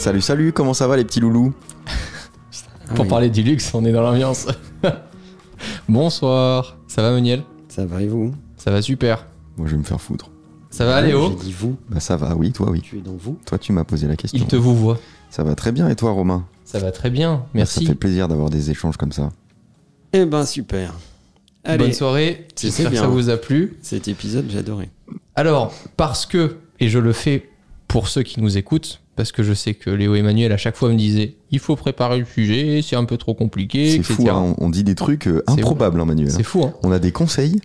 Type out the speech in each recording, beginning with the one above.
Salut, salut, comment ça va les petits loulous Pour oui. parler du luxe, on est dans l'ambiance. Bonsoir, ça va Moniel? Ça va et vous? Ça va super. Moi je vais me faire foutre. Ça va Léo? J'ai dit vous. Bah ça va, oui, toi oui. Tu es dans vous. Toi tu m'as posé la question. Il te vous voit. Ça va très bien et toi Romain? Ça va très bien, merci. Ça fait plaisir d'avoir des échanges comme ça. Eh ben super. Allez, Bonne soirée, j'espère que ça vous a plu. cet épisode j'ai adoré. Alors, parce que, et je le fais pour ceux qui nous écoutent, parce que je sais que Léo et Emmanuel à chaque fois me disaient il faut préparer le sujet, c'est un peu trop compliqué, C'est etc. fou, hein, on, dit des trucs euh, C'est improbables, hein, Manuel. C'est fou, hein On a des conseils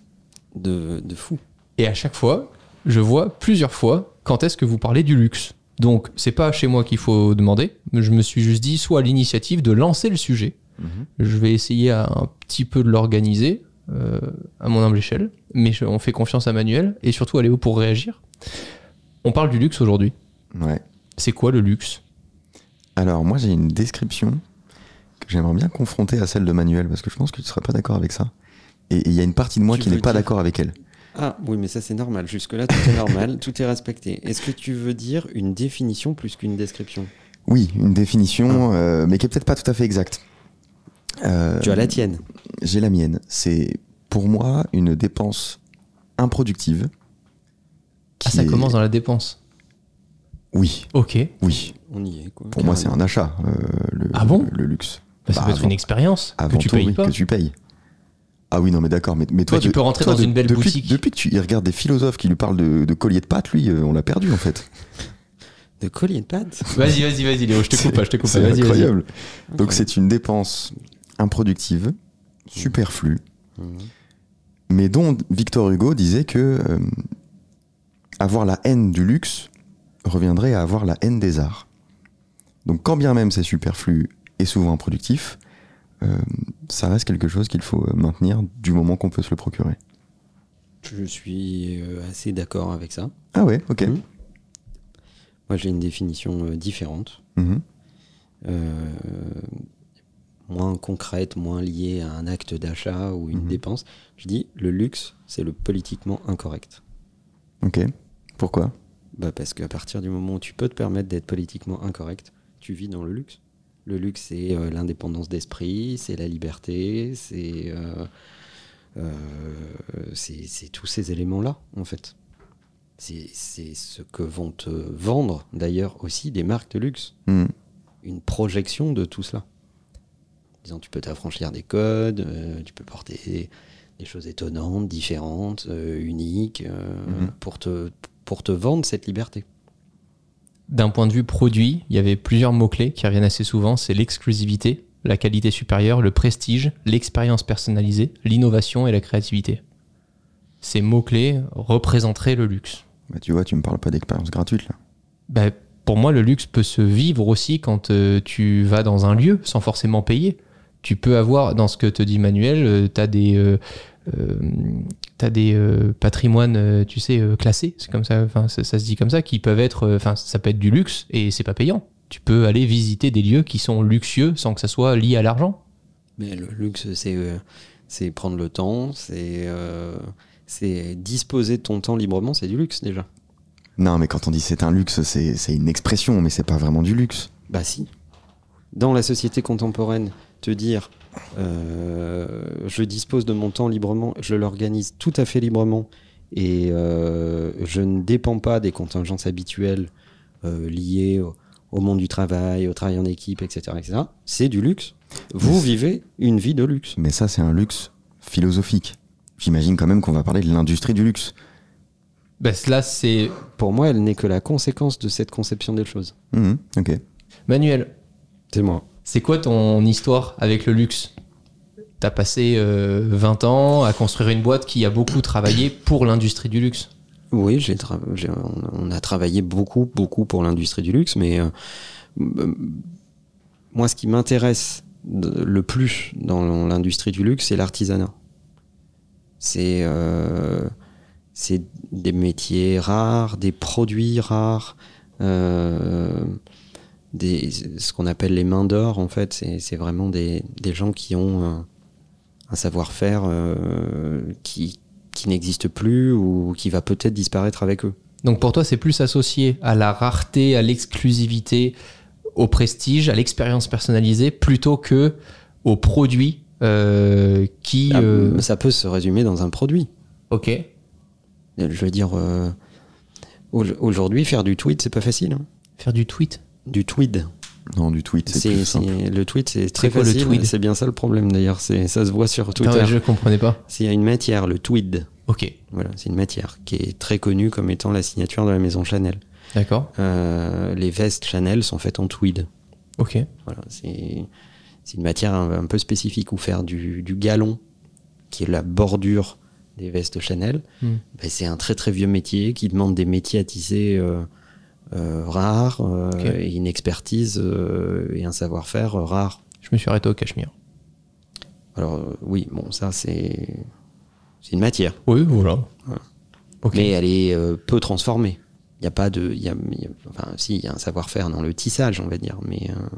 De, de fou. Et à chaque fois, je vois plusieurs fois quand est-ce que vous parlez du luxe. Donc, c'est pas chez moi qu'il faut demander. Je me suis juste dit, soit l'initiative de lancer le sujet. Je vais essayer à un petit peu de l'organiser euh, à mon humble échelle, mais je- on fait confiance à Manuel et surtout à Léo pour réagir. On parle du luxe aujourd'hui. Ouais. C'est quoi le luxe? Alors moi j'ai une description que j'aimerais bien confronter à celle de Manuel parce que je pense que tu seras pas d'accord avec ça. Et il y a une partie de moi Tu qui n'est pas d'accord avec elle. Ah oui, mais ça c'est normal. Jusque-là, tout est normal, tout est respecté. Est-ce que tu veux dire une définition plus qu'une description? Oui, une définition, euh, mais qui est peut-être pas tout à fait exacte. Euh, Tu as la tienne. J'ai la mienne. C'est pour moi une dépense improductive. Ah, ça est- commence dans la dépense. Oui, Ok. Bah, oui. On y est. Quoi, Pour moi, c'est un achat, euh, le, Ah bon? le luxe. Bah, ça Bah, peut être une expérience que tu tout, payes oui, pas. que tu payes. Ah oui, non, mais d'accord. Mais, mais toi, Bah, tu de- peux rentrer toi, dans de- une belle depuis, boutique. Depuis que tu il regarde des philosophes qui lui parlent de, de collier de pâte, lui, euh, on l'a perdu en fait. De collier de pâte Vas-y, vas-y, vas-y, Léo, je te coupe pas, je te coupe pas. C'est Vas-y, incroyable. Donc c'est une dépense improductive, superflue, Mhm. mais dont Victor Hugo disait que euh, avoir la haine du luxe reviendrait à avoir la haine des arts. Donc quand bien même c'est superflu et souvent improductif, euh, ça reste quelque chose qu'il faut euh, maintenir du moment qu'on peut se le procurer. Je suis euh, assez d'accord avec ça. Ah ouais, ok. Mhm. Moi, j'ai une définition différente. Euh, moins concrète, moins liée à un acte d'achat ou une Mhm. dépense. Je dis le luxe, c'est le politiquement incorrect. Ok. Pourquoi? Bah parce qu'à partir du moment où tu peux te permettre d'être politiquement incorrect, tu vis dans le luxe. Le luxe, c'est euh, l'indépendance d'esprit, c'est la liberté, c'est euh, euh, tous ces éléments-là, en fait. C'est c'est ce que vont te vendre, d'ailleurs, aussi des marques de luxe Mhm. une projection de tout cela. Disons, tu peux t'affranchir des codes, euh, tu peux porter des, des choses étonnantes, différentes, uniques, Mhm. pour, te, pour te vendre cette liberté. D'un point de vue produit, il y avait plusieurs mots-clés qui reviennent assez souvent. C'est l'exclusivité, la qualité supérieure, le prestige, l'expérience personnalisée, l'innovation et la créativité. Ces mots-clés représenteraient le luxe. bah, Tu vois, tu me parles pas d'expérience gratuite là. Ben, pour moi, le luxe peut se vivre aussi quand euh, tu vas dans un lieu sans forcément payer. Tu peux avoir, dans ce que te dit Manuel, tu as des, euh, t'as des euh, patrimoines, euh, tu sais, euh, classés, c'est comme ça, enfin, ça, ça se dit comme ça, qui peuvent être, enfin, ça peut être du luxe et c'est pas payant. Tu peux aller visiter des lieux qui sont luxueux sans que ça soit lié à l'argent. Mais le luxe, c'est euh, c'est prendre le temps, c'est euh, c'est disposer de ton temps librement, c'est du luxe déjà. Non, mais quand on dit c'est un luxe, c'est c'est une expression, mais c'est pas vraiment du luxe. Bah si. Dans la société contemporaine, te dire je dispose de mon temps librement, je l'organise tout à fait librement et euh, je ne dépends pas des contingences habituelles euh, liées au, au monde du travail, au travail en équipe, etc. etc. C'est du luxe. Vous Mais- vivez une vie de luxe. Mais ça, c'est un luxe philosophique. j'imagine quand même qu'on va parler de l'industrie du luxe. Là, c'est. Pour moi, elle n'est que la conséquence de cette conception des choses. Ok. Manuel, C'est moi. C'est quoi ton histoire avec le luxe? T'as passé euh, 20 ans à construire une boîte qui a beaucoup travaillé pour l'industrie du luxe? Oui, j'ai on a travaillé beaucoup, beaucoup pour l'industrie du luxe, mais euh, moi, ce qui m'intéresse le plus dans l'industrie du luxe, c'est l'artisanat. C'est euh, c'est des métiers rares, des produits rares, euh, des, ce qu'on appelle les mains d'or, en fait. C'est vraiment des, des gens qui ont euh, un savoir-faire euh, qui, qui n'existe plus ou qui va peut-être disparaître avec eux. Donc pour toi, c'est plus associé à la rareté, à l'exclusivité, au prestige, à l'expérience personnalisée, plutôt que aux produits euh, qui. Ah, Ça peut se résumer dans un produit. Ok. Je veux dire, au- aujourd'hui, faire du tweet, c'est pas facile. hein. Faire du tweet. Du tweed. Non, du tweet, c'est C'est, plus simple. c'est- le tweet, c'est très quoi, facile. tweed C'est bien ça le problème d'ailleurs. C'est, ça se voit sur Ah Twitter. ouais, je comprenais pas. S'il y a une matière, le tweed. Ok. Voilà, c'est une matière qui est très connue comme étant la signature de la maison Chanel. D'accord. Euh, les vestes Chanel sont faites en tweed. Ok. Voilà, c'est, c'est une matière un, un peu spécifique. Ou faire du, du galon, qui est la bordure des vestes Chanel, Hmm. ben, c'est un très très vieux métier qui demande des métiers à tisser euh, rares euh, Ok. et une expertise euh, et un savoir-faire euh, rare. Je me suis arrêté au Cachemire. Alors euh, oui, bon, ça c'est une matière, Oui, voilà. Mais elle est euh, peu transformée. Il n'y a pas de, y a, il y a- enfin si, il y a un savoir-faire dans le tissage, on va dire, mais euh,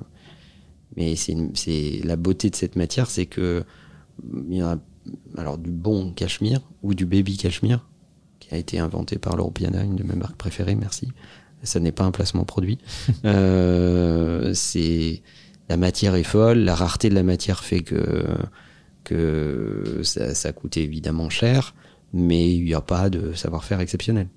mais c'est la beauté de cette matière, c'est que il y a alors du bon cachemire ou du baby cachemire qui a été inventé par l'Europeana, une de mes marques préférées, merci. Ça n'est pas un placement produit. Euh, c'est la matière est folle, la rareté de la matière fait que que ça, ça coûte évidemment cher, mais il n'y a pas de savoir-faire exceptionnel.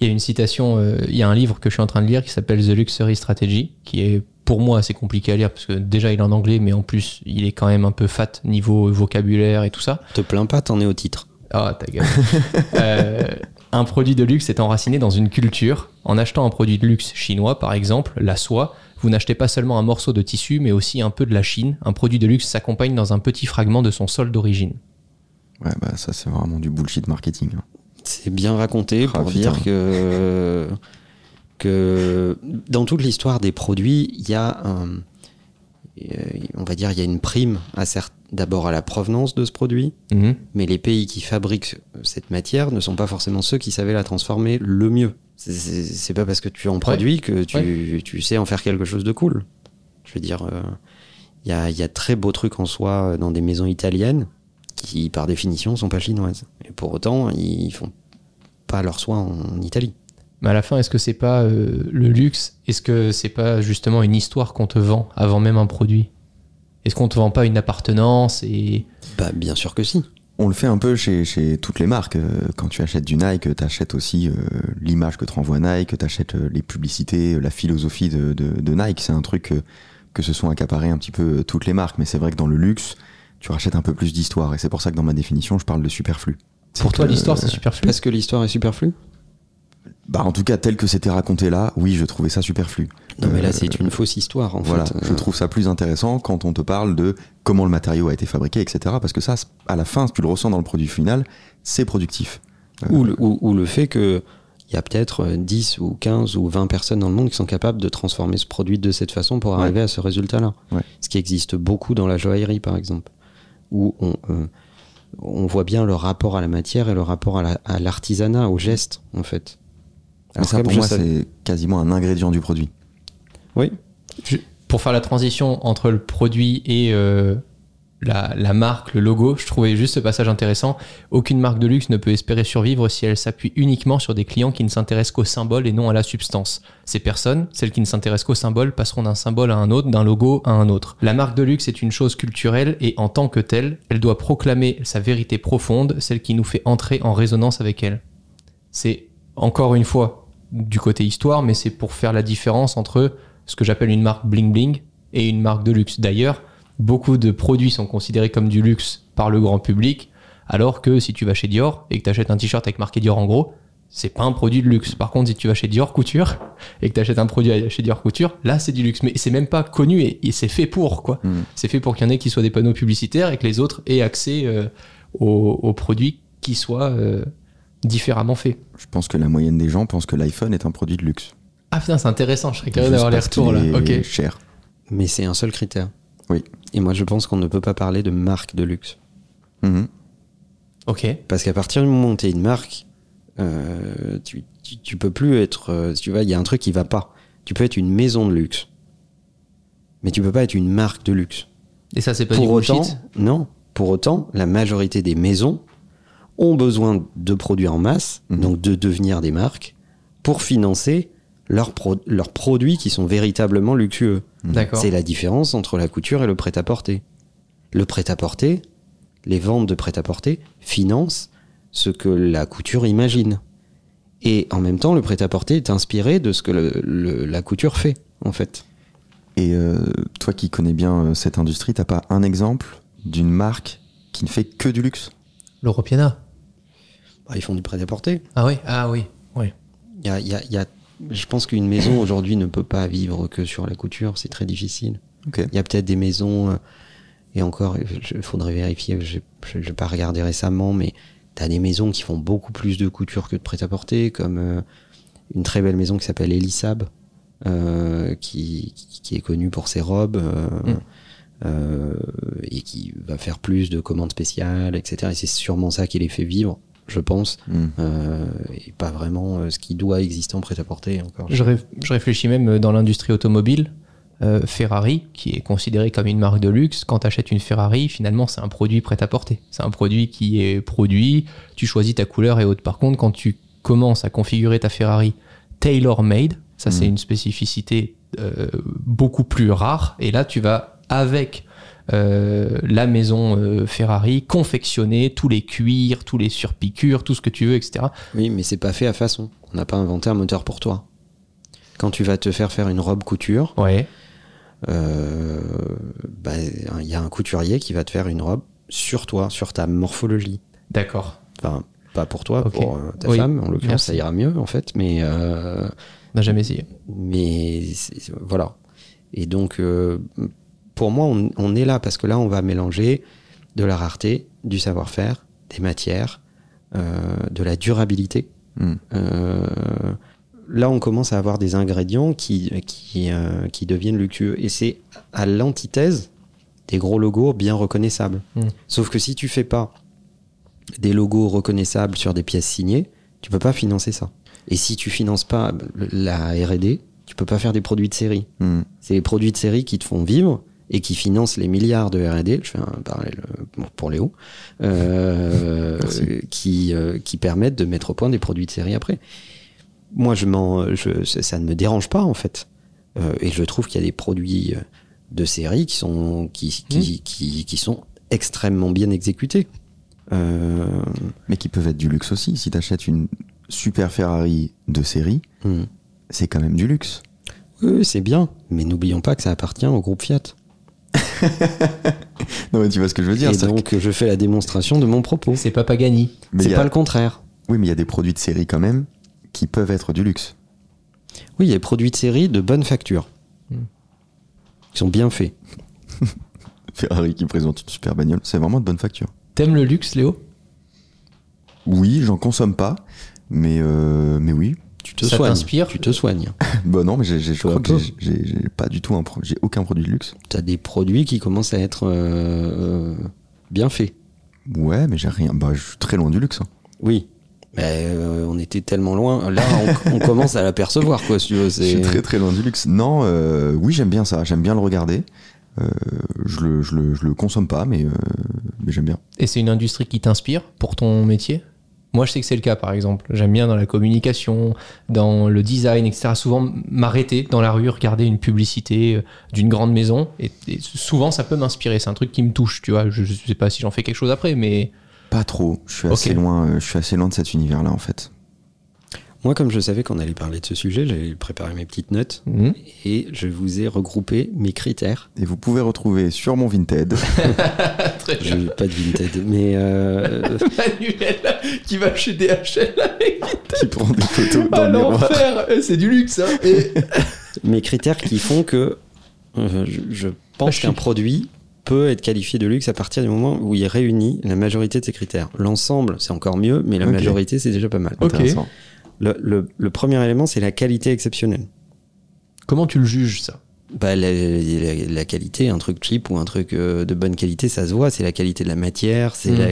Il y a une citation, euh, il y a un livre que je suis en train de lire qui s'appelle The Luxury Strategy, qui est pour moi assez compliqué à lire parce que déjà il est en anglais, mais en plus il est quand même un peu fat niveau vocabulaire et tout ça. Te plains pas, t'en es au titre. Ah, ta gueule. Euh, un produit de luxe est enraciné dans une culture. En achetant un produit de luxe chinois, par exemple, la soie, vous n'achetez pas seulement un morceau de tissu, mais aussi un peu de la Chine. Un produit de luxe s'accompagne dans un petit fragment de son sol d'origine. Ouais, bah ça, c'est vraiment du bullshit marketing. hein. C'est bien raconté Ah, pour putain. dire que, que dans toute l'histoire des produits, il y a un, euh, on va dire, il y a une prime d'abord à la provenance de ce produit, Mhm. mais les pays qui fabriquent cette matière ne sont pas forcément ceux qui savaient la transformer le mieux. C'est- pas parce que tu en produis que tu, tu sais en faire quelque chose de cool. Je veux dire, euh, il y, a, il y a très beaux trucs en soi euh, dans des maisons italiennes qui, par définition, sont pas chinoises. Et pour autant, ils font pas leur soin en Italie. Mais à la fin, est-ce que c'est pas euh, le luxe? Est-ce que c'est pas justement une histoire qu'on te vend avant même un produit? Est-ce qu'on te vend pas une appartenance et Bah, bien sûr que si. On le fait un peu chez, chez toutes les marques. Euh, Quand tu achètes du Nike, tu achètes aussi euh, l'image que te renvoie Nike, tu achètes les publicités, la philosophie de, de- de Nike. C'est un truc que se sont accaparés un petit peu toutes les marques. Mais c'est vrai que dans le luxe, tu rachètes un peu plus d'histoire. Et c'est pour ça que dans ma définition, je parle de superflu. pour toi l'histoire c'est superflu? Parce que l'histoire est superflue. Bah, en tout cas, tel que c'était raconté là, oui, je trouvais ça superflu. Non, mais là, Euh, c'est une fausse histoire, en Voilà, fait. je trouve ça plus intéressant quand on te parle de comment le matériau a été fabriqué, etc. Parce que ça, à la fin, si tu le ressens dans le produit final, c'est productif. Euh, Ou le, ou- ou le fait que il y a peut-être euh, 10 ou 15 ou 20 personnes dans le monde qui sont capables de transformer ce produit de cette façon pour Ouais. arriver à ce résultat-là. Ouais. Ce qui existe beaucoup dans la joaillerie, par exemple, où on, euh, on voit bien le rapport à la matière et le rapport à la- à l'artisanat, au geste, en fait. Mais ça, pour moi, c'est quasiment un ingrédient du produit. Oui, Je- pour faire la transition entre le produit et euh, la, la marque, le logo, je trouvais juste ce passage intéressant. Aucune marque de luxe ne peut espérer survivre si elle s'appuie uniquement sur des clients qui ne s'intéressent qu'au symbole et non à la substance. Ces personnes, celles qui ne s'intéressent qu'au symbole, passeront d'un symbole à un autre, d'un logo à un autre. La marque de luxe est une chose culturelle et en tant que telle, elle doit proclamer sa vérité profonde, celle qui nous fait entrer en résonance avec elle. C'est encore une fois du côté histoire, mais c'est pour faire la différence entre ce que j'appelle une marque bling bling et une marque de luxe. D'ailleurs, beaucoup de produits sont considérés comme du luxe par le grand public, Alors que si tu vas chez Dior et que tu achètes un t-shirt avec marqué Dior en gros, c'est pas un produit de luxe. Par contre, si tu vas chez Dior Couture et que tu achètes un produit chez Dior Couture, là c'est du luxe. Mais c'est même pas connu et, et c'est fait pour quoi. Mm. C'est fait pour qu'il y en ait qui soient des panneaux publicitaires et que les autres aient accès euh, aux, aux produits qui soient euh, différemment faits. Je pense que la moyenne des gens pense que l'iPhone est un produit de luxe. Ah putain, c'est intéressant. Je serais curieux d'avoir les retours là. Ok. cher. Mais c'est un seul critère. Oui. Et moi, je pense qu'on ne peut pas parler de marque de luxe. Mhm. Ok. Parce qu'à partir du moment où tu es une marque, euh, tu, tu, tu peux plus être. euh, tu vois, il y a un truc qui va pas. Tu peux être une maison de luxe. Mais tu peux pas être une marque de luxe. Et ça, c'est pas pour du bullshit? autant, non. Pour autant, la majorité des maisons ont besoin de produire en masse, Mhm. donc de devenir des marques, pour financer leurs, pro- leurs produits qui sont véritablement luxueux. D'accord. C'est la différence entre la couture et le prêt-à-porter. Le prêt-à-porter, les ventes de prêt-à-porter financent ce que la couture imagine. Et en même temps, le prêt-à-porter est inspiré de ce que le- le- la couture fait, en fait. Et euh, toi qui connais bien euh, cette industrie, t'as pas un exemple d'une marque qui ne fait que du luxe? L'Europiana. Bah, ils font du prêt-à-porter. Ah oui, ah oui, oui. Il y a- il y a- y a- je pense qu'une maison aujourd'hui ne peut pas vivre que sur la couture, c'est très difficile. Il y a peut-être des maisons, euh, et encore, il faudrait vérifier, je n'ai pas regardé récemment, mais tu as des maisons qui font beaucoup plus de couture que de prêt-à-porter, comme euh, une très belle maison qui s'appelle Elisab, euh, qui, qui- qui est connue pour ses robes, euh, Mm. euh, et qui va faire plus de commandes spéciales, etc. Et c'est sûrement ça qui les fait vivre, je pense, Mhm. euh, et pas vraiment euh, ce qui doit exister en prêt-à-porter encore. Je, réf- je réfléchis même euh, dans l'industrie automobile. euh, Ferrari, qui est considéré comme une marque de luxe, quand tu achètes une Ferrari, finalement, c'est un produit prêt à porter. C'est un produit qui est produit, tu choisis ta couleur et autres. Par contre, quand tu commences à configurer ta Ferrari tailor-made, ça c'est Mhm. une spécificité euh, beaucoup plus rare. Et là, tu vas avec euh, la maison euh, Ferrari confectionner tous les cuirs, tous les surpiqûres, tout ce que tu veux, etc. Oui, mais c'est pas fait à façon. On n'a pas inventé un moteur pour toi. Quand tu vas te faire faire une robe couture, Ouais. euh, bah, il y a un couturier qui va te faire une robe sur toi, sur ta morphologie. D'accord. Enfin, pas pour toi, pour euh, ta Oui, femme, en l'occurrence, ça ira mieux en fait, mais, euh, On n'a jamais essayé. mais voilà. Et donc, euh, pour moi, on, on est là parce que là, on va mélanger de la rareté, du savoir-faire, des matières, euh, de la durabilité. Mhm. Euh, là, on commence à avoir des ingrédients qui, qui, euh, qui deviennent luxueux. Et c'est à l'antithèse des gros logos bien reconnaissables. Mm. Sauf que si tu fais pas des logos reconnaissables sur des pièces signées, tu peux pas financer ça. Et si tu finances pas la R&D, tu peux pas faire des produits de série. Mhm. C'est les produits de série qui te font vivre et qui financent les milliards de R&D. Je fais un parallèle euh, pour Léo, euh, qui euh, qui permettent de mettre au point des produits de série après. Moi, je m'en, je, ça, ne me dérange pas en fait, Euh, et je trouve qu'il y a des produits de série qui sont qui qui, qui, qui sont extrêmement bien exécutés. Mais qui peuvent être du luxe aussi. Si t'achètes une super Ferrari de série, hmm. c'est quand même du luxe. Oui, c'est bien, mais n'oublions pas que ça appartient au groupe Fiat. Non, mais tu vois ce que je veux dire et donc, je fais la démonstration de mon propos. C'est pas Pagani. C'est pas a- le contraire. Oui, mais il y a des produits de série quand même qui peuvent être du luxe. Oui, il y a des produits de série de bonne facture. Hmm. Qui sont bien faits. Ferrari qui présente une super bagnole, c'est vraiment de bonne facture. T'aimes le luxe, Léo? Oui, j'en consomme pas, mais, euh, mais oui. Tu te Ça soignes. t'inspire Tu te soignes. Bah non, mais j'ai, j'ai- je crois que j'ai, j'ai- j'ai pas du tout un pro- j'ai aucun produit de luxe. Tu as des produits qui commencent à être euh, euh, bien faits. Ouais, mais j'ai rien. Bah, je suis très loin du luxe. hein. Oui. Mais euh, on était tellement loin. Là, on, on commence à l'apercevoir, quoi, si tu veux. Je c'est- suis très très loin du luxe. Non, euh, oui, j'aime bien ça. J'aime bien le regarder. Euh, je, le, je, le, je le consomme pas, mais, euh, mais j'aime bien. Et c'est une industrie qui t'inspire pour ton métier? Moi, je sais que c'est le cas, par exemple. J'aime bien dans la communication, dans le design, etc. Souvent, m'arrêter dans la rue, regarder une publicité euh, d'une grande maison. Et, et souvent, ça peut m'inspirer. C'est un truc qui me touche, tu vois. Je, je sais pas si j'en fais quelque chose après, mais Pas trop. Je suis assez loin. euh, Je suis assez loin de cet univers-là, en fait. Moi, comme je savais qu'on allait parler de ce sujet, j'avais préparé mes petites notes Mhm. et je vous ai regroupé mes critères. Et vous pouvez retrouver sur mon Vinted. Très Je pas de Vinted, mais euh, Manuel qui va chez DHL avec qui prend des photos dans Ah, l'enfer Eh, C'est du luxe, hein Et- mes critères qui font que euh, je, je pense Ah, qu'un produit peut être qualifié de luxe à partir du moment où il réunit la majorité de ces critères. L'ensemble, c'est encore mieux, mais la majorité, c'est déjà pas mal. Ok. Intéressant. Le, le- le premier élément, c'est la qualité exceptionnelle. Comment tu le juges, ça? Bah, la, la- la qualité, un truc cheap ou un truc euh, de bonne qualité, ça se voit. C'est la qualité de la matière, c'est Mm. la,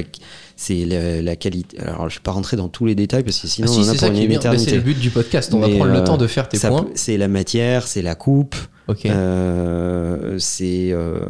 c'est la, la qualité. Alors, je vais pas rentrer dans tous les détails parce que sinon, Ah on en a c'est pour une éternité. le but du podcast. On va prendre le euh, temps de faire tes Ça points. C'est la matière, c'est la coupe, Ok. euh, c'est euh,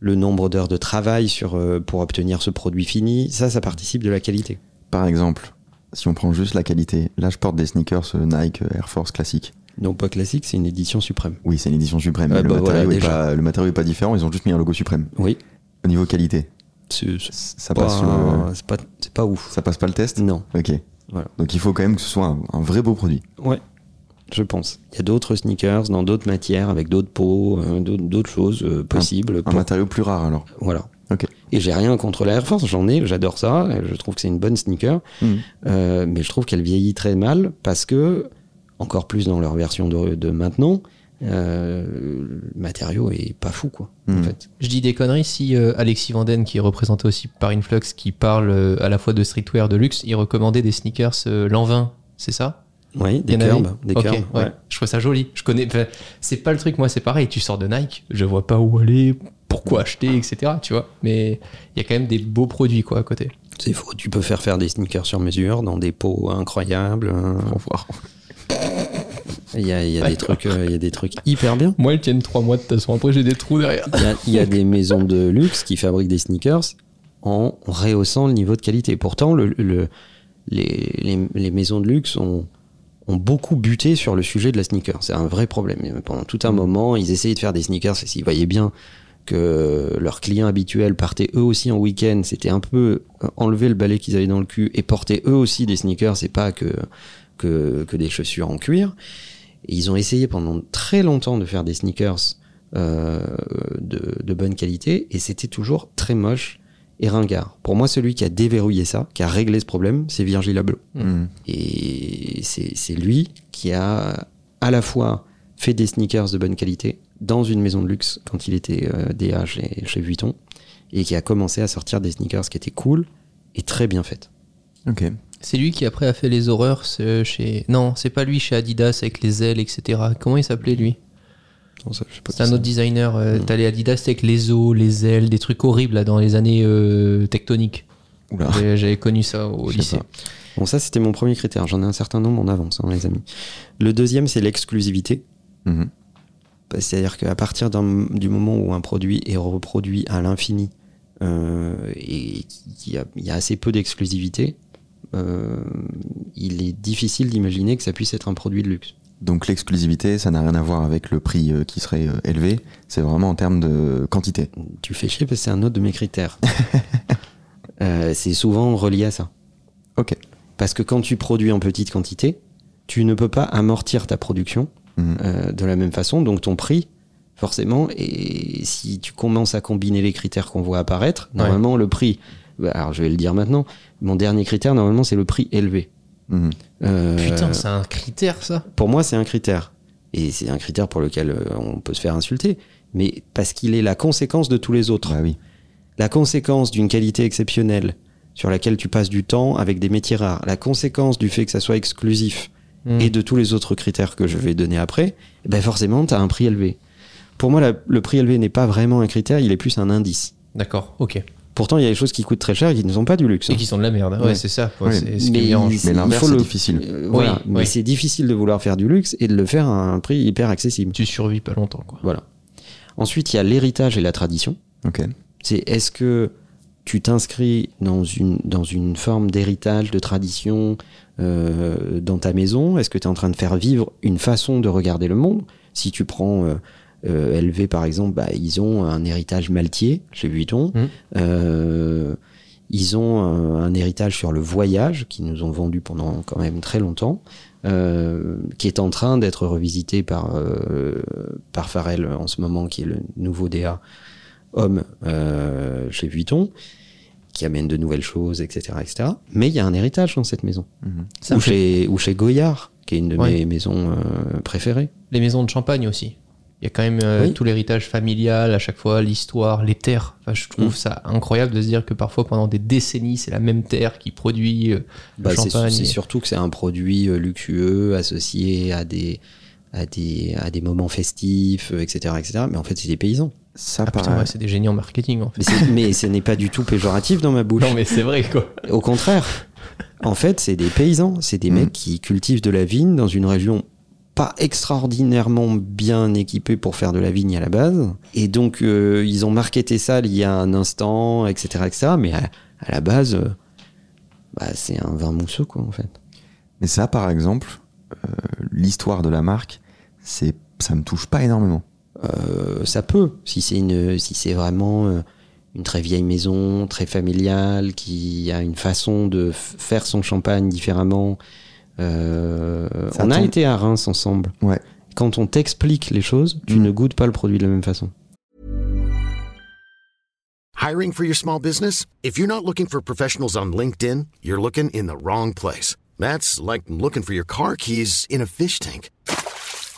le nombre d'heures de travail sur, euh, pour obtenir ce produit fini. Ça, ça participe de la qualité. Par exemple, si on prend juste la qualité, là je porte des sneakers euh, Nike euh, Air Force classiques. Non, pas classique, c'est une édition suprême. Oui, c'est une édition suprême. Ah mais le, bah voilà, matériau est pas, le matériau est pas différent, ils ont juste mis un logo suprême. Oui, Au niveau qualité, c'est c'est ça pas, passe, le- c'est pas, c'est pas ouf. ça passe pas le test? Non. Ok. Voilà. Donc il faut quand même que ce soit un, un vrai beau produit. Ouais, je pense. Il y a d'autres sneakers dans d'autres matières, avec d'autres peaux, euh, d'autres d'autres choses euh, possibles. Un pour- matériau plus rare alors. Voilà. Et j'ai rien contre la Air Force, j'en ai, j'adore ça, je trouve que c'est une bonne sneaker, Mhm. Euh, mais je trouve qu'elle vieillit très mal parce que, encore plus dans leur version de, de maintenant, euh, le matériau est pas fou, quoi, en fait. Je dis des conneries si euh, Alexis Vanden, qui est représenté aussi par Influx, qui parle euh, à la fois de streetwear, de luxe, il recommandait des sneakers euh, l'an 20, c'est ça? Oui, des curbs, des Ok, curbs, ouais. ouais. Je trouve ça joli. Je connais. C'est pas le truc, moi, c'est pareil. Tu sors de Nike, je vois pas où aller, pourquoi acheter, etc. Tu vois. Mais il y a quand même des beaux produits, quoi, à côté. C'est faux, tu peux faire faire des sneakers sur mesure dans des pots incroyables. Au revoir. Il y a, il y a des trucs, euh, il y a des trucs hyper bien. Moi, ils tiennent trois mois de toute façon. Après, j'ai des trous derrière. Il y a- il y, a des maisons de luxe qui fabriquent des sneakers en rehaussant le niveau de qualité. Pourtant, le, le- les, les- les maisons de luxe ont, ont beaucoup buté sur le sujet de la sneaker. C'est un vrai problème. Pendant tout un moment, ils essayaient de faire des sneakers et s'ils voyaient bien que leurs clients habituels partaient eux aussi en week-end, c'était un peu euh, enlever le balai qu'ils avaient dans le cul et porter eux aussi des sneakers, c'est pas que, que, que des chaussures en cuir. Et ils ont essayé pendant très longtemps de faire des sneakers euh, de, de bonne qualité et c'était toujours très moche et ringard. Pour moi, celui qui a déverrouillé ça, qui a réglé ce problème, c'est Virgil Abloh. Mhm. Et c'est lui qui a à la fois fait des sneakers de bonne qualité dans une maison de luxe quand il était euh, DA chez, chez Vuitton et qui a commencé à sortir des sneakers qui étaient cool et très bien faites. Ok. C'est lui qui après a fait les horreurs ce- chez. Non, c'est pas lui chez Adidas avec les ailes, etc. Comment il s'appelait lui? C'est un autre designer. euh. T'as les Adidas avec les os, les ailes, des trucs horribles là dans les années euh, tectoniques. J'avais connu ça au lycée. pas. Bon, ça, c'était mon premier critère. J'en ai un certain nombre en avance, hein, les amis. Le deuxième, c'est l'exclusivité. Mhm. C'est-à-dire qu'à partir du moment où un produit est reproduit à l'infini euh, et qu'il y, a- il y a assez peu d'exclusivité, euh, il est difficile d'imaginer que ça puisse être un produit de luxe. Donc l'exclusivité, ça n'a rien à voir avec le prix euh, qui serait élevé, c'est vraiment en termes de quantité. Tu fais chier parce que c'est un autre de mes critères. C'est souvent relié à ça. Ok. Parce que quand tu produis en petite quantité, tu ne peux pas amortir ta production Mhm. euh, de la même façon, donc ton prix, forcément, et si tu commences à combiner les critères qu'on voit apparaître, Ouais. normalement le prix, bah, alors je vais le dire maintenant, mon dernier critère, normalement, c'est le prix élevé. Mhm. Euh, Putain, c'est un critère ça pour moi, c'est un critère. Et c'est un critère pour lequel euh, on peut se faire insulter, mais parce qu'il est la conséquence de tous les autres. Bah oui. La conséquence d'une qualité exceptionnelle sur laquelle tu passes du temps avec des métiers rares, la conséquence du fait que ça soit exclusif Mm. et de tous les autres critères que je vais donner après, ben forcément, tu as un prix élevé. Pour moi, la- le prix élevé n'est pas vraiment un critère, il est plus un indice. D'accord, ok. Pourtant, il y a des choses qui coûtent très cher et qui ne sont pas du luxe. Et hein. qui sont de la merde. Ouais, Ouais. c'est ça. Ouais. C'est Mais l'inverse, c'est le- difficile. Euh, voilà. Oui, Mais oui. c'est difficile de vouloir faire du luxe et de le faire à un prix hyper accessible. Tu survis pas longtemps, quoi. Voilà. Ensuite, il y a l'héritage et la tradition. Ok. C'est est-ce que tu t'inscris dans une, dans une forme d'héritage, de tradition euh, dans ta maison Est-ce que tu es en train de faire vivre une façon de regarder le monde? Si tu prends euh, euh, LV par exemple, bah, ils ont un héritage maltier chez Vuitton. Mhm. Euh, Ils ont un héritage sur le voyage qu'ils nous ont vendu pendant quand même très longtemps, euh, qui est en train d'être revisité par euh, par Farrell en ce moment, qui est le nouveau DA homme euh, chez Vuitton, qui amène de nouvelles choses, etc., etc. Mais il y a un héritage dans cette maison, Ça ou chez ou chez Goyard, qui est une de Ouais. mes maisons euh, préférées. Les maisons de champagne aussi. Il y a quand même euh, Oui. tout l'héritage familial à chaque fois, l'histoire, les terres. Enfin, je trouve Mm. ça incroyable de se dire que parfois pendant des décennies, c'est la même terre qui produit euh, Bah, champagne. c'est et- surtout que c'est un produit luxueux associé à des, à des, à des moments festifs, etc., etc. Mais en fait, c'est des paysans. Ça, Ah, putain, par- ouais, c'est des génies en marketing en fait. Mais, ce n'est pas du tout péjoratif dans ma bouche. Non mais c'est vrai quoi. Au contraire, en fait, c'est des paysans, c'est des Mm. mecs qui cultivent de la vigne dans une région pas extraordinairement bien équipée pour faire de la vigne à la base. Et donc, euh, ils ont marketé ça il y a un instant, etc., etc. Mais à, à la base, euh, bah, c'est un vin mousseux, quoi, en fait. Mais ça, par exemple, euh, l'histoire de la marque, c'est, ça me touche pas énormément. Euh, ça peut, si c'est une, si c'est vraiment euh, une très vieille maison, très familiale, qui a une façon de faire son champagne différemment. Euh, on a été à Reims ensemble. Ouais. Quand on t'explique les choses, tu Mm. ne goûtes pas le produit de la même façon. Hiring for your small business? If you're not looking for professionals on LinkedIn, you're looking in the wrong place. That's like looking for your car keys in a fish tank.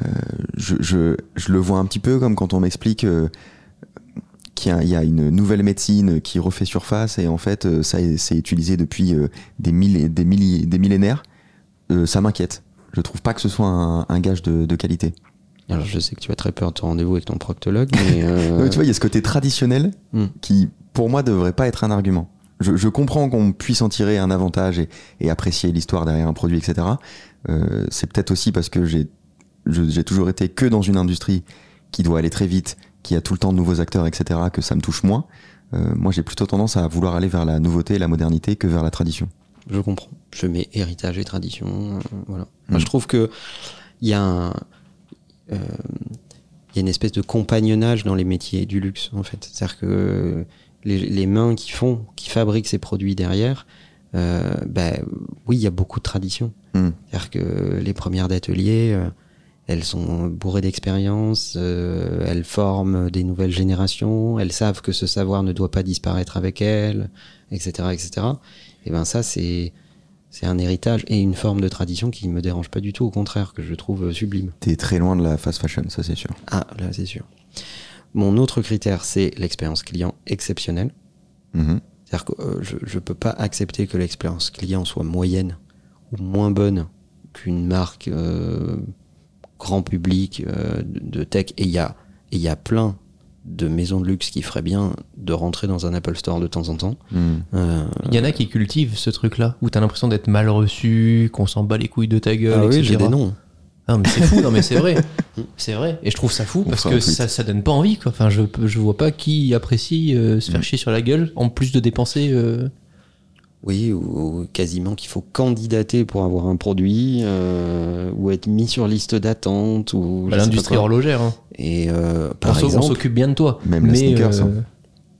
Euh, je, je, je le vois un petit peu comme quand on m'explique euh, qu'il y a, une nouvelle médecine qui refait surface et en fait euh, ça est- c'est utilisé depuis des, millé- des, milli- des millénaires. Euh, ça m'inquiète. Je trouve pas que ce soit un, un gage de, de qualité. Alors, je sais que tu as très peur de ton rendez-vous avec ton proctologue, mais. euh, Non, mais tu vois, il y a ce côté traditionnel Hmm. qui, pour moi, devrait pas être un argument. Je, je comprends qu'on puisse en tirer un avantage et, et apprécier l'histoire derrière un produit, etc. Euh, c'est peut-être aussi parce que j'ai j'ai toujours été que dans une industrie qui doit aller très vite, qui a tout le temps de nouveaux acteurs, etc., que ça me touche moins. Euh, moi, j'ai plutôt tendance à vouloir aller vers la nouveauté, la modernité que vers la tradition. Je comprends. Je mets héritage et tradition. euh, voilà. Mm. Moi, je trouve que il y a un, euh, il y a une espèce de compagnonnage dans les métiers du luxe, en fait. C'est-à-dire que les, les mains qui font, qui fabriquent ces produits derrière, ben, oui, il y a beaucoup de tradition. Mm. C'est-à-dire que les premières d'atelier, elles sont bourrées d'expérience, euh, elles forment des nouvelles générations, elles savent que ce savoir ne doit pas disparaître avec elles, etc., etc. Et ben ça, c'est c'est un héritage et une forme de tradition qui me dérange pas du tout, au contraire, que je trouve sublime. T'es très loin de la fast fashion, ça c'est sûr. Ah, là, c'est sûr. Mon autre critère, c'est l'expérience client exceptionnelle. Mhm. C'est-à-dire que euh, je ne peux pas accepter que l'expérience client soit moyenne ou moins bonne qu'une marque euh, grand public euh, de tech. Et il y a, et y a plein de maisons de luxe qui feraient bien de rentrer dans un Apple Store de temps en temps. Mhm. Euh, Il y en a qui cultivent ce truc-là, où t'as l'impression d'être mal reçu, qu'on s'en bat les couilles de ta gueule, ah oui, etc. j'ai des noms. Non mais c'est fou, non mais c'est vrai, c'est vrai. Et je trouve ça fou On parce que ça, ça donne pas envie quoi. Enfin je je vois pas qui apprécie euh, se faire Mm. chier sur la gueule en plus de dépenser. euh, Oui, ou, ou quasiment qu'il faut candidater pour avoir un produit, euh, ou être mis sur liste d'attente, ou bah, l'industrie horlogère. hein. Et euh, par on exemple, s'occupe bien de toi. Même mais, sneakers, hein.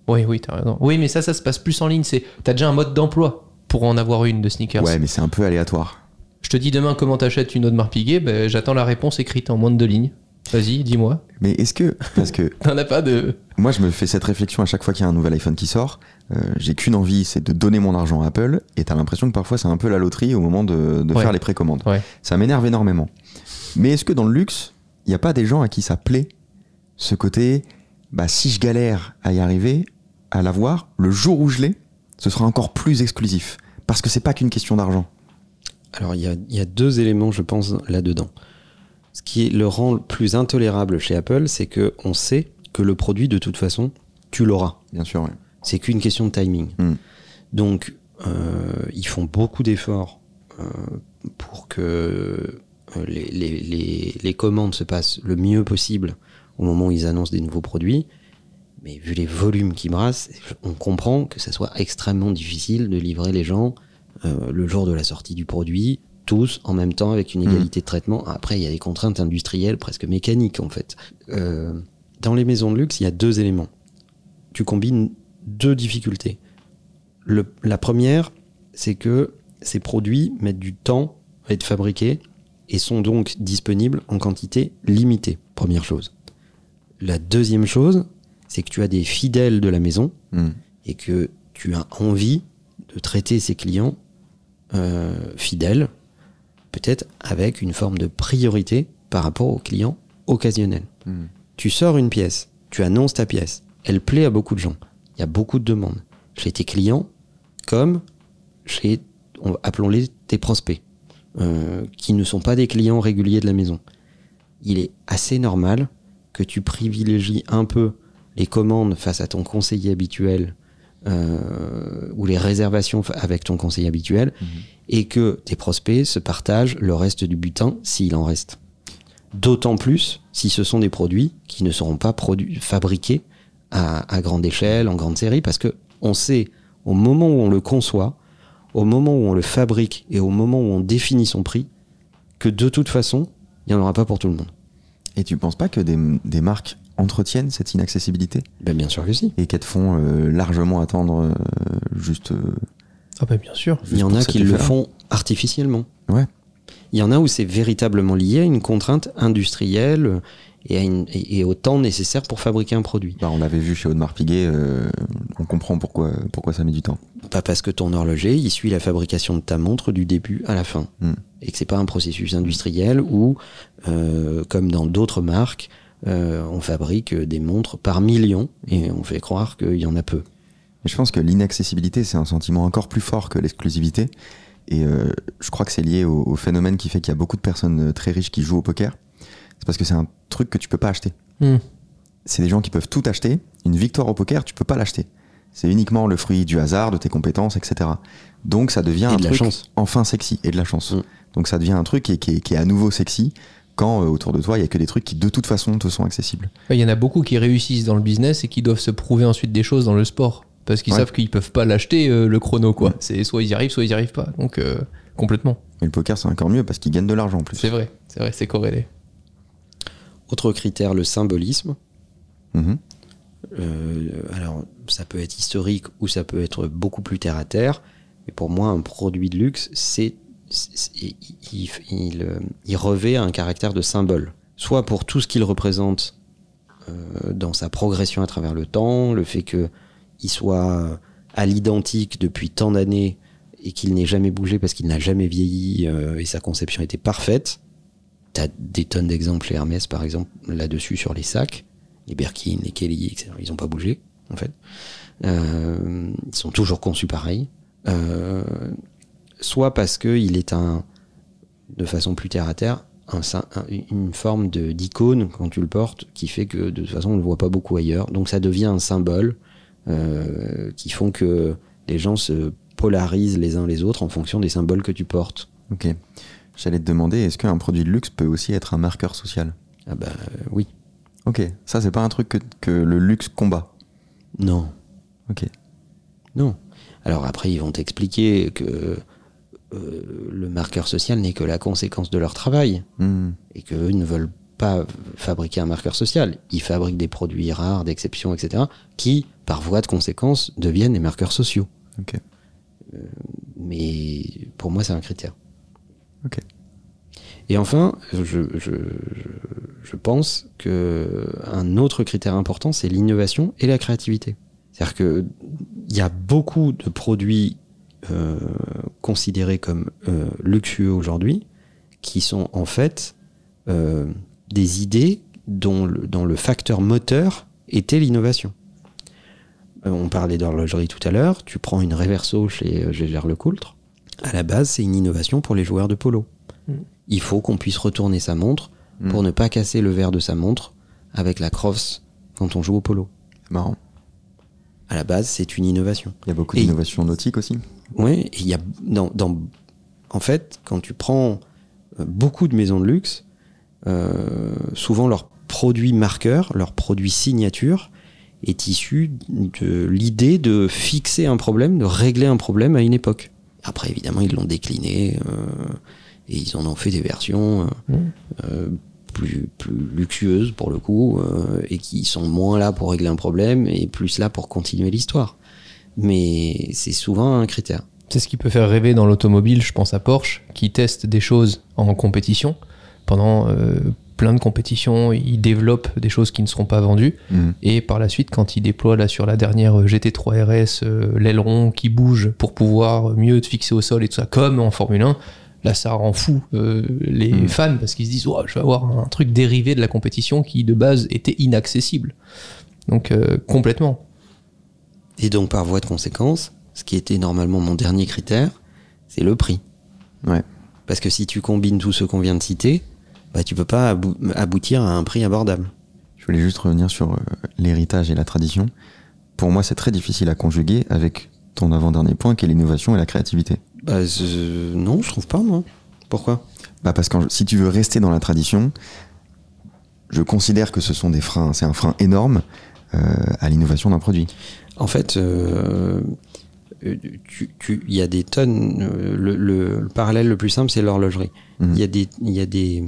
Oui oui t'as raison. Oui mais ça ça se passe plus en ligne. C'est t'as déjà un mode d'emploi pour en avoir une de sneakers. Ouais, mais c'est un peu aléatoire. Je te dis demain comment t'achètes une Audemars Piguet, ben, j'attends la réponse écrite en moins de deux lignes. Vas-y, dis-moi. Mais est-ce que, parce que T'en as pas de. Moi, je me fais cette réflexion à chaque fois qu'il y a un nouvel iPhone qui sort. Euh, j'ai qu'une envie, c'est de donner mon argent à Apple. Et t'as l'impression que parfois c'est un peu la loterie au moment de, de Ouais. faire les précommandes. Ouais. Ça m'énerve énormément. Mais est-ce que dans le luxe, il n'y a pas des gens à qui ça plaît ce côté, bah, si je galère à y arriver, à l'avoir, le jour où je l'ai, ce sera encore plus exclusif. Parce que c'est pas qu'une question d'argent. Alors, il y a, il y a deux éléments, je pense, là-dedans. Ce qui le rend le plus intolérable chez Apple, c'est que on sait que le produit, de toute façon, tu l'auras. Bien sûr, ouais. C'est qu'une question de timing. Mm. Donc, euh, ils font beaucoup d'efforts euh, pour que euh, les, les- les- les commandes se passent le mieux possible au moment où ils annoncent des nouveaux produits. Mais vu les volumes qui brassent, on comprend que ça soit extrêmement difficile de livrer les gens euh, le jour de la sortie du produit, tous en même temps avec une Mhm. égalité de traitement. Après, il y a des contraintes industrielles presque mécaniques en fait. Euh, dans les maisons de luxe, il y a deux éléments. Tu combines deux difficultés. Le- la première, c'est que ces produits mettent du temps à être fabriqués et sont donc disponibles en quantité limitée. Première chose. La deuxième chose, c'est que tu as des fidèles de la maison Hmm. et que tu as envie de traiter ces clients euh, fidèles, peut-être avec une forme de priorité par rapport aux clients occasionnels. Hmm. Tu sors une pièce, tu annonces ta pièce, elle plaît à beaucoup de gens, il y a beaucoup de demandes. Chez tes clients, comme chez, on- appelons-les tes prospects, euh, qui ne sont pas des clients réguliers de la maison. Il est assez normal que tu privilégies un peu les commandes face à ton conseiller habituel euh, ou les réservations avec ton conseiller habituel et que tes prospects se partagent le reste du butin s'il en reste. D'autant plus si ce sont des produits qui ne seront pas produits, fabriqués à, à grande échelle, en grande série, parce que on sait au moment où on le conçoit, au moment où on le fabrique et au moment où on définit son prix, que de toute façon, il n'y en aura pas pour tout le monde. Et tu penses pas que des, des marques entretiennent cette inaccessibilité Ben, bien sûr que si. et qu'elles te font euh, largement attendre euh, juste. euh, Ah bah bien sûr. Il y en a qui le font artificiellement. Ouais. Il y en a où c'est véritablement lié à une contrainte industrielle et, à une- et- et au temps nécessaire pour fabriquer un produit. bah, on l'avait vu chez Audemars Piguet, euh, on comprend pourquoi, pourquoi ça met du temps. Pas parce que ton horloger, il suit la fabrication de ta montre du début à la fin. Hmm. Et que c'est pas un processus industriel où, euh, comme dans d'autres marques, euh, on fabrique des montres par millions et on fait croire qu'il y en a peu. Mais je pense que l'inaccessibilité, c'est un sentiment encore plus fort que l'exclusivité. Et euh, je crois que c'est lié au, au phénomène qui fait qu'il y a beaucoup de personnes euh, très riches qui jouent au poker. C'est parce que c'est un truc que tu peux pas acheter. Hmm. C'est des gens qui peuvent tout acheter. Une victoire au poker, tu peux pas l'acheter. C'est uniquement le fruit du hasard, de tes compétences, etc. Donc ça devient Et un de la truc chance. enfin sexy et de la chance. Mm. Donc ça devient un truc qui est, qui est- qui est à nouveau sexy quand euh, autour de toi il y a que des trucs qui de toute façon te sont accessibles. Il y en a beaucoup qui réussissent dans le business et qui doivent se prouver ensuite des choses dans le sport. Parce qu'ils Ouais. savent qu'ils peuvent pas l'acheter euh, le chrono, quoi. C'est soit ils y arrivent, soit ils y arrivent pas. Donc, euh, complètement. Et le poker c'est encore mieux parce qu'ils gagnent de l'argent en plus. C'est vrai, c'est vrai, c'est corrélé. Autre critère, le symbolisme. Mhm. Euh, alors, ça peut être historique ou ça peut être beaucoup plus terre à terre. Mais pour moi, un produit de luxe, c'est- euh, il revêt un caractère de symbole. Soit pour tout ce qu'il représente euh, dans sa progression à travers le temps, le fait que il soit à l'identique depuis tant d'années et qu'il n'ait jamais bougé parce qu'il n'a jamais vieilli euh, et sa conception était parfaite. T'as des tonnes d'exemples chez Hermès, par exemple, là-dessus sur les sacs les Birkin, les Kelly, etc. Ils n'ont pas bougé, en fait. Ils sont toujours conçus pareil. Soit parce qu'il est un, de façon plus terre à terre, un, une forme de- d'icône quand tu le portes qui fait que de toute façon on ne le voit pas beaucoup ailleurs. Donc ça devient un symbole euh, qui font que les gens se polarisent les uns les autres en fonction des symboles que tu portes. Ok. J'allais te demander, est-ce qu'un produit de luxe peut aussi être un marqueur social? Ah bah euh, oui. Ok, ça c'est pas un truc que, que le luxe combat? Non. Ok. Non. Alors après, ils vont t'expliquer que euh, le marqueur social n'est que la conséquence de leur travail Hmm. et qu'eux ne veulent pas fabriquer un marqueur social. Ils fabriquent des produits rares, d'exception, etc., qui, par voie de conséquence, deviennent des marqueurs sociaux. Ok. Mais pour moi, c'est un critère. Et enfin, je, je, je, je pense que un autre critère important, c'est l'innovation et la créativité. C'est-à-dire que il y a beaucoup de produits euh, considérés comme euh, luxueux aujourd'hui qui sont en fait euh, des idées dont le, dont le facteur moteur était l'innovation. Euh, on parlait d'horlogerie tout à l'heure. Tu prends une Reverso chez Gégère Lecoultre. À la base, c'est une innovation pour les joueurs de polo. Mm. Il faut qu'on puisse retourner sa montre pour Mm. ne pas casser le verre de sa montre avec la crosse quand on joue au polo. C'est marrant. À la base, c'est une innovation. Il y a beaucoup d'innovations nautiques aussi. Oui, il y a dans, dans En fait, quand tu prends euh, beaucoup de maisons de luxe, euh, souvent leur produit marqueur, leur produit signature est issu de l'idée de fixer un problème, de régler un problème à une époque. Après, évidemment, ils l'ont décliné euh, et ils en ont fait des versions euh, euh, plus, plus luxueuses pour le coup et qui sont moins là pour régler un problème et plus là pour continuer l'histoire. Mais c'est souvent un critère. C'est ce qui peut faire rêver dans l'automobile, je pense à Porsche, qui teste des choses en compétition. Pendant euh, plein de compétitions, ils développent des choses qui ne seront pas vendues. Mhm. Et par la suite, quand ils déploient là sur la dernière euh, GT3 RS euh, l'aileron qui bouge pour pouvoir mieux te fixer au sol et tout ça, comme en Formule 1, là ça rend fou euh, les Mhm. fans parce qu'ils se disent oh, je vais avoir un truc dérivé de la compétition qui de base était inaccessible. Donc euh, complètement. Et donc, par voie de conséquence, ce qui était normalement mon dernier critère, c'est le prix. Ouais. Parce que si tu combines tout ce qu'on vient de citer, bah, tu peux pas abou- aboutir à un prix abordable. Je voulais juste revenir sur euh, l'héritage et la tradition. Pour moi, c'est très difficile à conjuguer avec ton avant-dernier point qui est l'innovation et la créativité. Bah, non, je trouve pas, moi. Pourquoi? Bah parce que si tu veux rester dans la tradition, je considère que ce sont des freins, c'est un frein énorme à l'innovation d'un produit. En fait, euh, euh, il y a des tonnes. euh, le, le- le parallèle le plus simple, c'est l'horlogerie. Mhm. Il y a des, y a des,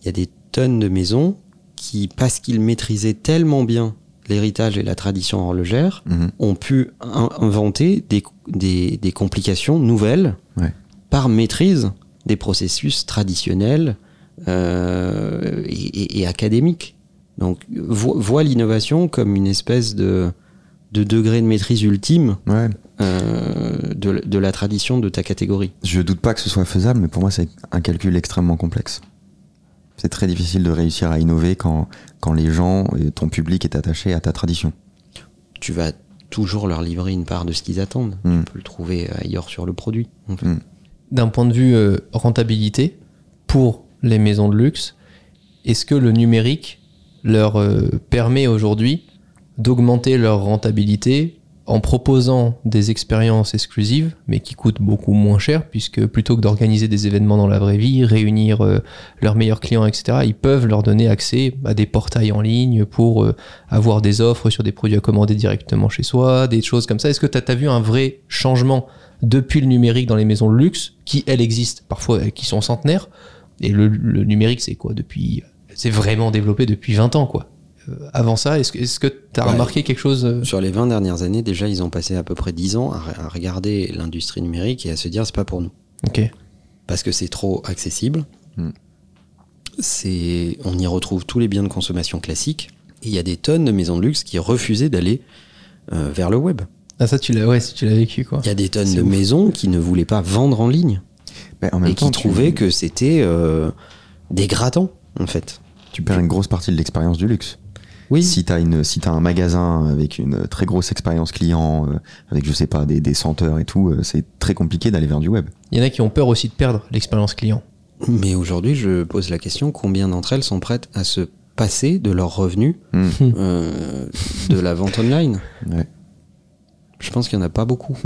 il y a des tonnes de maisons qui, parce qu'ils maîtrisaient tellement bien l'héritage et la tradition horlogère, Mhm. ont pu in- inventer des, des, des complications nouvelles Ouais. par maîtrise des processus traditionnels euh, et, et- et académiques. Donc, vo- vois l'innovation comme une espèce de, de degré de maîtrise ultime Ouais. euh, de, de la tradition de ta catégorie. Je doute pas que ce soit faisable, mais pour moi, c'est un calcul extrêmement complexe. C'est très difficile de réussir à innover quand, quand les gens, et ton public est attaché à ta tradition. Tu vas toujours leur livrer une part de ce qu'ils attendent. Mm. Tu peux le trouver ailleurs sur le produit. en fait. Mm. d'un point de vue euh, rentabilité pour les maisons de luxe, est-ce que le numérique leur euh, permet aujourd'hui d'augmenter leur rentabilité en proposant des expériences exclusives, mais qui coûtent beaucoup moins cher, puisque plutôt que d'organiser des événements dans la vraie vie, réunir euh, leurs meilleurs clients, etc., ils peuvent leur donner accès à des portails en ligne pour euh, avoir des offres sur des produits à commander directement chez soi, des choses comme ça. Est-ce que tu as, vu un vrai changement depuis le numérique dans les maisons de luxe, qui elles existent parfois, qui sont centenaires, et le, le numérique c'est quoi depuis C'est vraiment développé depuis 20 ans, quoi. Euh, avant ça, est-ce que est-ce que tu as Ouais. remarqué quelque chose euh, Sur les 20 dernières années, déjà, ils ont passé à peu près 10 ans à, à regarder l'industrie numérique et à se dire c'est pas pour nous. Ok. Parce que c'est trop accessible. Mm. C'est, on y retrouve tous les biens de consommation classiques. Et il y a des tonnes de maisons de luxe qui refusaient d'aller euh, vers le web. Ah ça tu l'as ouais, si tu l'as vécu quoi. Il y a des tonnes C'est de ouf. maisons qui ne voulaient pas vendre en ligne Mais en même et temps, qui tu- trouvaient que c'était euh, dégradant, en fait. Tu perds une grosse partie de l'expérience du luxe. Oui, Si t'as une, si t'as un magasin avec une très grosse expérience client, euh, avec je sais pas des, des senteurs et tout, euh, c'est très compliqué d'aller vers du web. Il y en a qui ont peur aussi de perdre l'expérience client. mais aujourd'hui, je pose la question combien d'entre elles sont prêtes à se passer de leurs revenus Hmm. euh, de la vente online? Ouais. Je pense qu'il n'y en a pas beaucoup.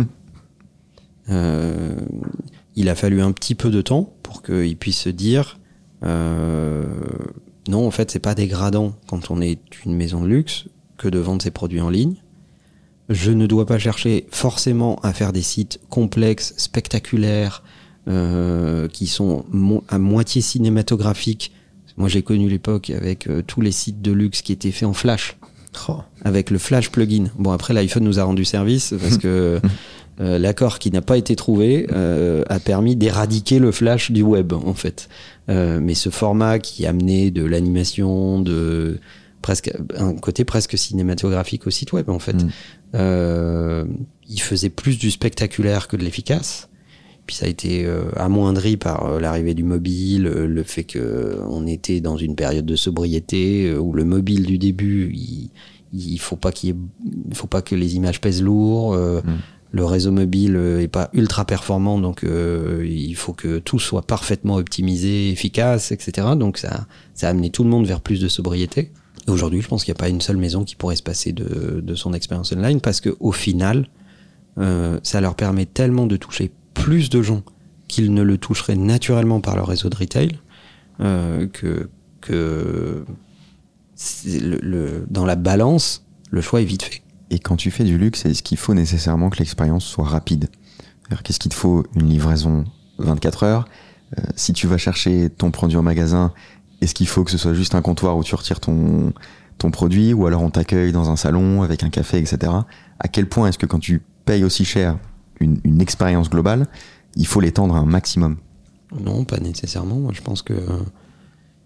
Euh, il a fallu un petit peu de temps pour qu'ils puissent se dire euh, non, en fait, c'est pas dégradant quand on est une maison de luxe que de vendre ses produits en ligne. Je ne dois pas chercher forcément à faire des sites complexes, spectaculaires, euh, qui sont mo- à moitié cinématographiques. Moi, j'ai connu l'époque avec euh, tous les sites de luxe qui étaient faits en flash Oh. avec le Flash plugin. Bon, après, l'iPhone nous a rendu service parce que euh, l'accord qui n'a pas été trouvé euh, a permis d'éradiquer le Flash du web, en fait. Euh, mais ce format qui amenait de l'animation, de presque un côté presque cinématographique au site web, en fait, Mm. il faisait plus du spectaculaire que de l'efficace. Puis ça a été amoindri par l'arrivée du mobile, le fait que on était dans une période de sobriété où le mobile du début, il, il faut pas qu'il faut pas que les images pèsent lourd. Mm. Le réseau mobile euh, est pas ultra performant, donc euh, il faut que tout soit parfaitement optimisé, efficace, etc. Donc ça, ça a amené tout le monde vers plus de sobriété. Aujourd'hui, je pense qu'il n'y a pas une seule maison qui pourrait se passer de, de son expérience online parce que au final, euh, ça leur permet tellement de toucher plus de gens qu'ils ne le toucheraient naturellement par leur réseau de retail, euh, que, que le- le- dans la balance, le choix est vite fait. Et quand tu fais du luxe, est-ce qu'il faut nécessairement que l'expérience soit rapide? Qu'est-ce qu'il te faut? Une livraison 24 heures? Euh, Si tu vas chercher ton produit au magasin, est-ce qu'il faut que ce soit juste un comptoir où tu retires ton, produit? Ou alors on t'accueille dans un salon avec un café, etc. À quel point est-ce que quand tu payes aussi cher une, expérience globale, il faut l'étendre un maximum? Non, pas nécessairement. Je pense que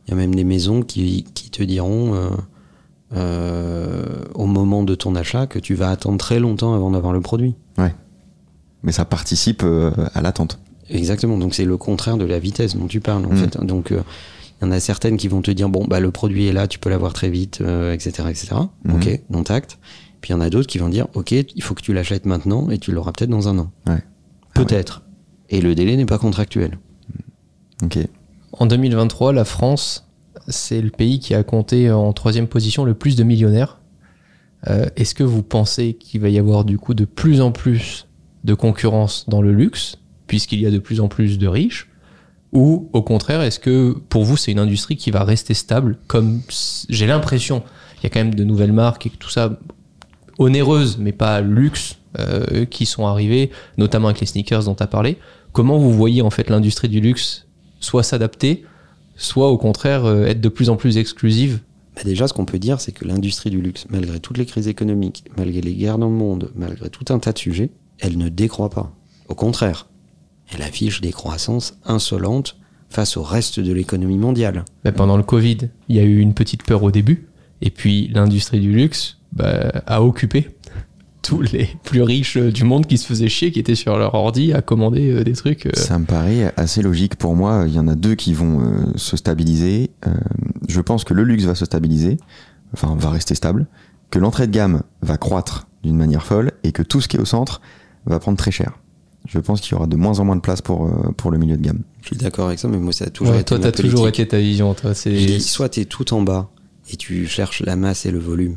il y a même des maisons qui, qui te diront euh, euh, au moment de ton achat que tu vas attendre très longtemps avant d'avoir le produit. Mais ça participe euh, à l'attente. Exactement. Donc c'est le contraire de la vitesse dont tu parles en Mm. fait. Donc euh, il y en a certaines qui vont te dire bon bah le produit est là, tu peux l'avoir très vite, euh, etc., etc. Mhm. Ok, non tact. Puis il y en a d'autres qui vont dire ok, il faut que tu l'achètes maintenant et tu l'auras peut-être dans un an. Ouais. Peut-être. Et le délai n'est pas contractuel. Ok. En 2023, la France, c'est le pays qui a compté en troisième position le plus de millionnaires. Euh, Est-ce que vous pensez qu'il va y avoir du coup de plus en plus de concurrence dans le luxe, puisqu'il y a de plus en plus de riches? Ou au contraire, est-ce que pour vous, c'est une industrie qui va rester stable Comme j'ai l'impression, il y a quand même de nouvelles marques et tout ça, onéreuses, mais pas luxe, euh, qui sont arrivées, notamment avec les sneakers dont tu as parlé. Comment vous voyez en fait l'industrie du luxe soit s'adapter, soit au contraire euh, être de plus en plus exclusive Bah déjà, ce qu'on peut dire, c'est que l'industrie du luxe, malgré toutes les crises économiques, malgré les guerres dans le monde, malgré tout un tas de sujets, elle ne décroît pas. Au contraire, elle affiche des croissances insolentes face au reste de l'économie mondiale. Bah, Pendant le Covid, il y a eu une petite peur au début, et puis l'industrie du luxe bah, a occupé tous les plus riches du monde qui se faisaient chier, qui étaient sur leur ordi à commander euh, des trucs. euh. Ça me paraît assez logique pour moi. Il y en a deux qui vont euh, se stabiliser. Euh, je pense que le luxe va se stabiliser, enfin va rester stable, que l'entrée de gamme va croître d'une manière folle et que tout ce qui est au centre va prendre très cher. Je pense qu'il y aura de moins en moins de place pour, euh, pour le milieu de gamme. Je suis d'accord avec ça, mais moi, ça a toujours Ouais, été toi, t'as toujours été ta vision. Toi, c'est soit tu es tout en bas et tu cherches la masse et le volume.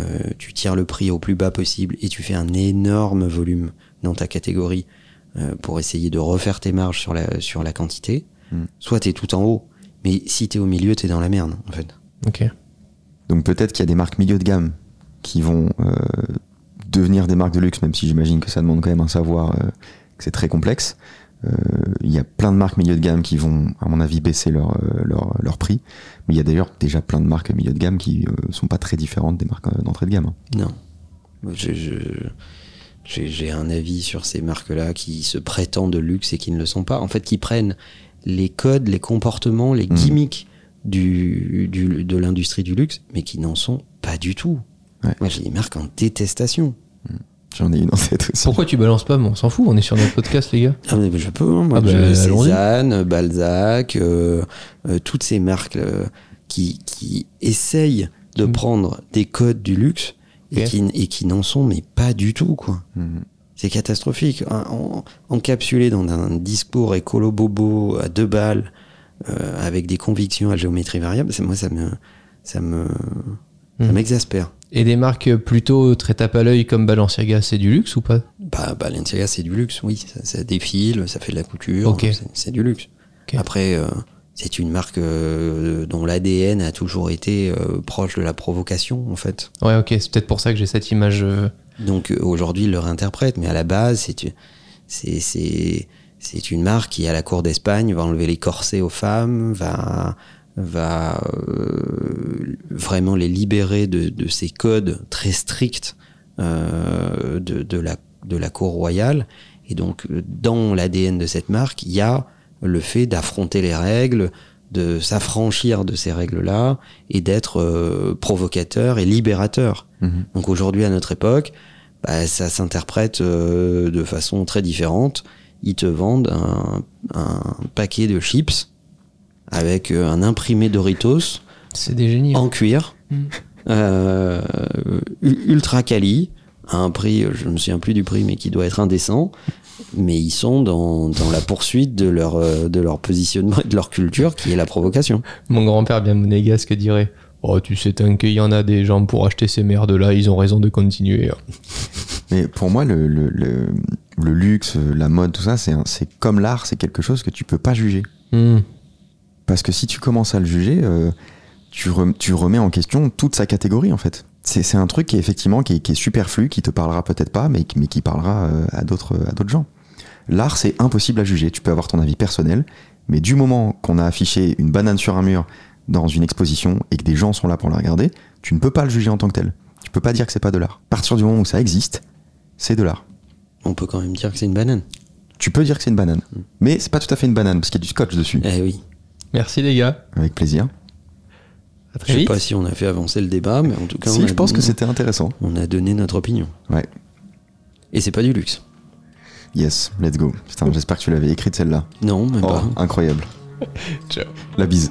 Euh, tu tires le prix au plus bas possible et tu fais un énorme volume dans ta catégorie euh, pour essayer de refaire tes marges sur la, sur la quantité. Mm. Soit tu es tout en haut. Mais si tu es au milieu, tu es dans la merde, en fait. Ok. Donc peut-être qu'il y a des marques milieu de gamme qui vont euh, devenir des marques de luxe, même si j'imagine que ça demande quand même un savoir, euh, que c'est très complexe. Euh, Il y a plein de marques milieu de gamme qui vont, à mon avis, baisser leur, euh, leur, leur prix. Mais il y a d'ailleurs déjà plein de marques milieu de gamme qui euh, sont pas très différentes des marques d'entrée de gamme. hein. Non. Je- je- J'ai j'ai un avis sur ces marques-là qui se prétendent de luxe et qui ne le sont pas. En fait, qui prennent les codes, les comportements, les Mhm. gimmicks du, du- de l'industrie du luxe, mais qui n'en sont pas du tout. Ouais. Moi, j'ai des marques en détestation. J'en ai une en tête aussi. Pourquoi tu balances pas mais On s'en fout, on est sur notre podcast, les gars. Ah, mais je peux, hein, moi. Ah bah, je-. Cézanne, Balzac, euh, euh, toutes ces marques euh, qui, qui essayent de Mm. prendre des codes du luxe et qui, et qui n'en sont, mais pas du tout, quoi. Mhm. C'est catastrophique. En- en- encapsulé dans un discours écolo bobo à deux balles, euh, avec des convictions à géométrie variable, moi ça me, ça me, ça Hmm. m'exaspère. Et des marques plutôt très tape à l'œil comme Balenciaga, c'est du luxe ou pas? Bah, Balenciaga c'est du luxe, oui, ça, ça défile, ça fait de la couture, c'est- du luxe. Après, euh, c'est une marque euh, dont l'ADN a toujours été euh, proche de la provocation, en fait. Ouais, ok, c'est peut-être pour ça que j'ai cette image. Donc aujourd'hui, ils le réinterprètent, mais à la base, c'est une marque qui à la cour d'Espagne va enlever les corsets aux femmes, va va euh, vraiment les libérer de, de ces codes très stricts euh, de, de la de la cour royale. Et donc dans l'ADN de cette marque, il y a le fait d'affronter les règles, de s'affranchir de ces règles-là et d'être euh, provocateur et libérateur. Mhm. Donc aujourd'hui, à notre époque, bah, ça s'interprète euh, de façon très différente. Ils te vendent un, un paquet de chips avec euh, un imprimé Doritos C'est des génies. hein. en cuir, Mm. euh, ultra quali, à un prix, euh, je me souviens plus du prix, mais qui doit être indécent. Mais ils sont dans, dans la poursuite de leur, de leur positionnement et de leur culture, qui est la provocation. Mon grand-père bien monégasque dirait Oh, tu sais, tant qu'il y en a des gens pour acheter ces merdes-là, ils ont raison de continuer. Mais pour moi, le, le- le- le luxe, la mode, tout ça, c'est comme l'art, c'est quelque chose que tu peux pas juger. Hmm. Parce que si tu commences à le juger, euh, tu, rem- tu remets en question toute sa catégorie en fait. C'est un truc qui est effectivement qui est, qui est superflu, qui te parlera peut-être pas, mais, qui- mais qui parlera euh, à d'autres à d'autres gens. L'art, c'est impossible à juger. Tu peux avoir ton avis personnel, mais du moment qu'on a affiché une banane sur un mur dans une exposition et que des gens sont là pour la regarder, tu ne peux pas le juger en tant que tel. Tu peux pas dire que c'est pas de l'art. À partir du moment où ça existe, c'est de l'art. On peut quand même dire que c'est une banane. Tu peux dire que c'est une banane, mais c'est pas tout à fait une banane parce qu'il y a du scotch dessus. Eh oui. Merci les gars. Avec plaisir. À Je très sais vite. pas si on a fait avancer le débat, mais en tout cas, on Si, a je pense que donné- c'était intéressant. on a donné notre opinion. Ouais. Et c'est pas du luxe. Yes, let's go. Putain, j'espère que tu l'avais écrite celle-là. Non, même Oh, pas. incroyable. Ciao. La bise.